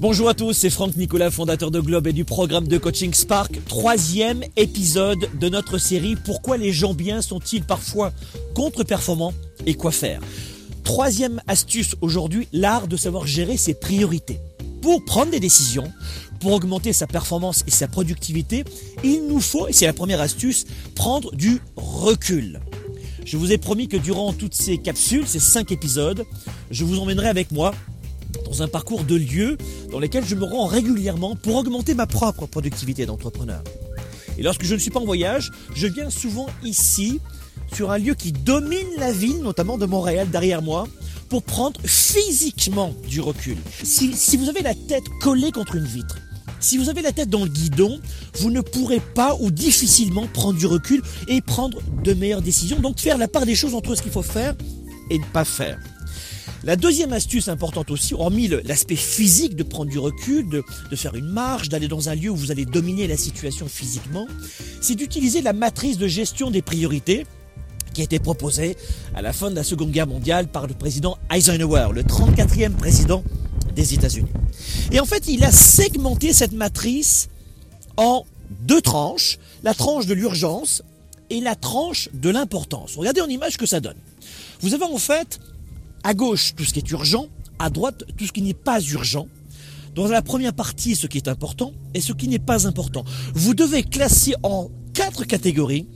Bonjour à tous, c'est Franck Nicolas, fondateur de Globe et du programme de coaching Spark. Troisième épisode de notre série Pourquoi les gens bien sont-ils parfois contre-performants et quoi faire? Troisième astuce aujourd'hui, l'art de savoir gérer ses priorités. Pour prendre des décisions, pour augmenter sa performance et sa productivité, il nous faut, et c'est la première astuce, prendre du recul. Je vous ai promis que durant toutes ces capsules, ces cinq épisodes, je vous emmènerai avec moi dans un parcours de lieux dans lesquels je me rends régulièrement pour augmenter ma propre productivité d'entrepreneur. Et lorsque je ne suis pas en voyage, je viens souvent ici, sur un lieu qui domine la ville, notamment de Montréal derrière moi, pour prendre physiquement du recul. Si, vous avez la tête collée contre une vitre, si vous avez la tête dans le guidon, vous ne pourrez pas ou difficilement prendre du recul et prendre de meilleures décisions, donc faire la part des choses entre ce qu'il faut faire et ne pas faire. La deuxième astuce importante aussi, hormis l'aspect physique de prendre du recul, de, faire une marche, d'aller dans un lieu où vous allez dominer la situation physiquement, c'est d'utiliser la matrice de gestion des priorités qui a été proposée à la fin de la Seconde Guerre mondiale par le président Eisenhower, le 34e président des États-Unis. Et en fait, il a segmenté cette matrice en deux tranches, la tranche de l'urgence et la tranche de l'importance. Regardez en image ce que ça donne. Vous avez en fait à gauche tout ce qui est urgent, à droite tout ce qui n'est pas urgent. Dans la première partie, ce qui est important et ce qui n'est pas important. Vous devez classer en quatre catégories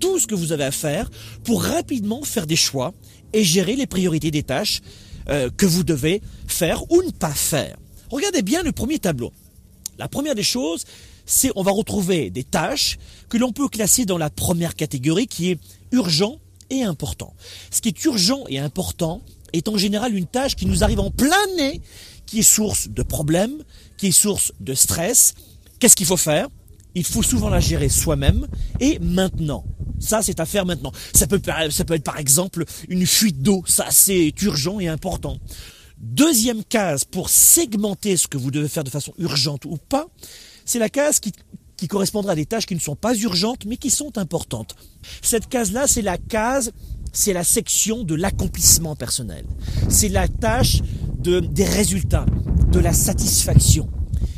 tout ce que vous avez à faire pour rapidement faire des choix et gérer les priorités des tâches euh, que vous devez faire ou ne pas faire. Regardez bien le premier tableau. La première des choses, c'est on va retrouver des tâches que l'on peut classer dans la première catégorie qui est urgent et important. Ce qui est urgent et important, est en général une tâche qui nous arrive en plein nez, qui est source de problèmes, qui est source de stress. Qu'est-ce qu'il faut faire? Il faut souvent la gérer soi-même et maintenant. Ça, c'est à faire maintenant. Ça peut, être par exemple une fuite d'eau. Ça, c'est urgent et important. Deuxième case pour segmenter ce que vous devez faire de façon urgente ou pas, c'est la case qui, qui correspondra à des tâches qui ne sont pas urgentes mais qui sont importantes. Cette case-là, c'est la case c'est la section de l'accomplissement personnel. C'est la tâche de, des résultats, de la satisfaction.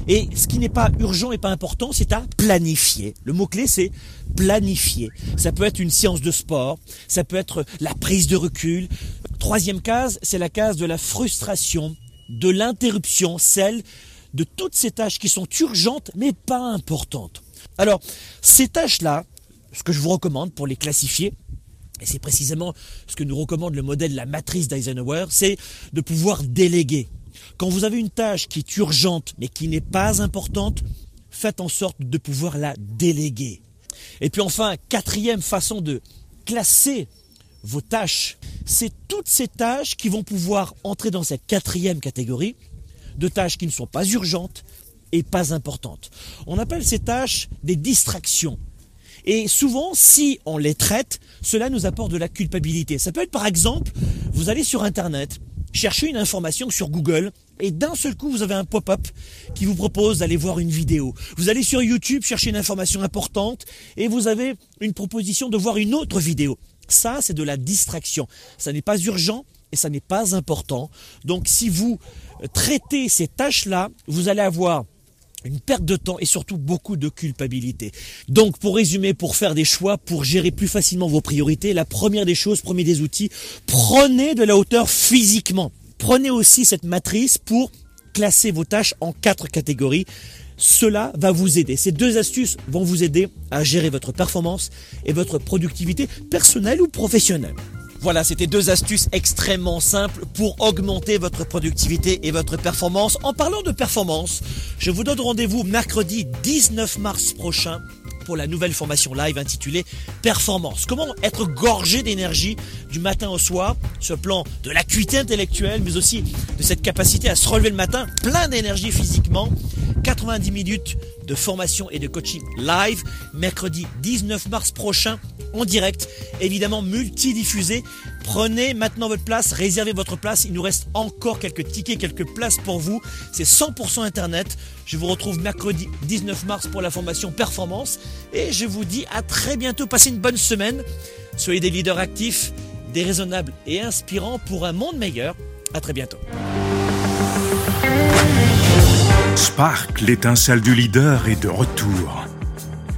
Et ce qui n'est pas urgent et pas important, c'est à planifier. Le mot-clé, c'est planifier. Ça peut être une séance de sport, ça peut être la prise de recul. Troisième case, c'est la case de la frustration, de l'interruption, celle de toutes ces tâches qui sont urgentes mais pas importantes. Alors, ces tâches-là, ce que je vous recommande pour les classifier, et c'est précisément ce que nous recommande le modèle la matrice d'Eisenhower, c'est de pouvoir déléguer. Quand vous avez une tâche qui est urgente mais qui n'est pas importante, faites en sorte de pouvoir la déléguer. Et puis enfin, quatrième façon de classer vos tâches, c'est toutes ces tâches qui vont pouvoir entrer dans cette quatrième catégorie de tâches qui ne sont pas urgentes et pas importantes. On appelle ces tâches des distractions. Et souvent, si on les traite, cela nous apporte de la culpabilité. Ça peut être par exemple, vous allez sur Internet, chercher une information sur Google, et d'un seul coup, vous avez un pop-up qui vous propose d'aller voir une vidéo. Vous allez sur YouTube chercher une information importante, et vous avez une proposition de voir une autre vidéo. Ça, c'est de la distraction. Ça n'est pas urgent et ça n'est pas important. Donc si vous traitez ces tâches-là, vous allez avoir une perte de temps et surtout beaucoup de culpabilité. Donc pour résumer, pour faire des choix, pour gérer plus facilement vos priorités, la première des choses, premier des outils, prenez de la hauteur physiquement. Prenez aussi cette matrice pour classer vos tâches en quatre catégories. Cela va vous aider. Ces deux astuces vont vous aider à gérer votre performance et votre productivité personnelle ou professionnelle. Voilà, c'était deux astuces extrêmement simples pour augmenter votre productivité et votre performance. En parlant de performance, je vous donne rendez-vous mercredi 19 mars prochain pour la nouvelle formation live intitulée Performance. Comment être gorgé d'énergie du matin au soir, ce plan de l'acuité intellectuelle, mais aussi de cette capacité à se relever le matin, plein d'énergie physiquement. 90 minutes de formation et de coaching live, mercredi 19 mars prochain en direct, évidemment multidiffusé. Prenez maintenant votre place, réservez votre place. Il nous reste encore quelques tickets, quelques places pour vous. C'est 100% Internet. Je vous retrouve mercredi 19 mars pour la formation Performance. Et je vous dis à très bientôt. Passez une bonne semaine. Soyez des leaders actifs, déraisonnables et inspirants pour un monde meilleur. À très bientôt. Spark, l'étincelle du leader, est de retour.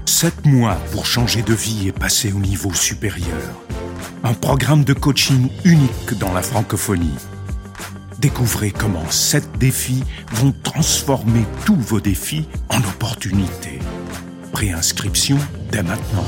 Sept mois pour changer de vie et passer au niveau supérieur. Un programme de coaching unique dans la francophonie. Découvrez comment sept défis vont transformer tous vos défis en opportunités. Préinscription dès maintenant.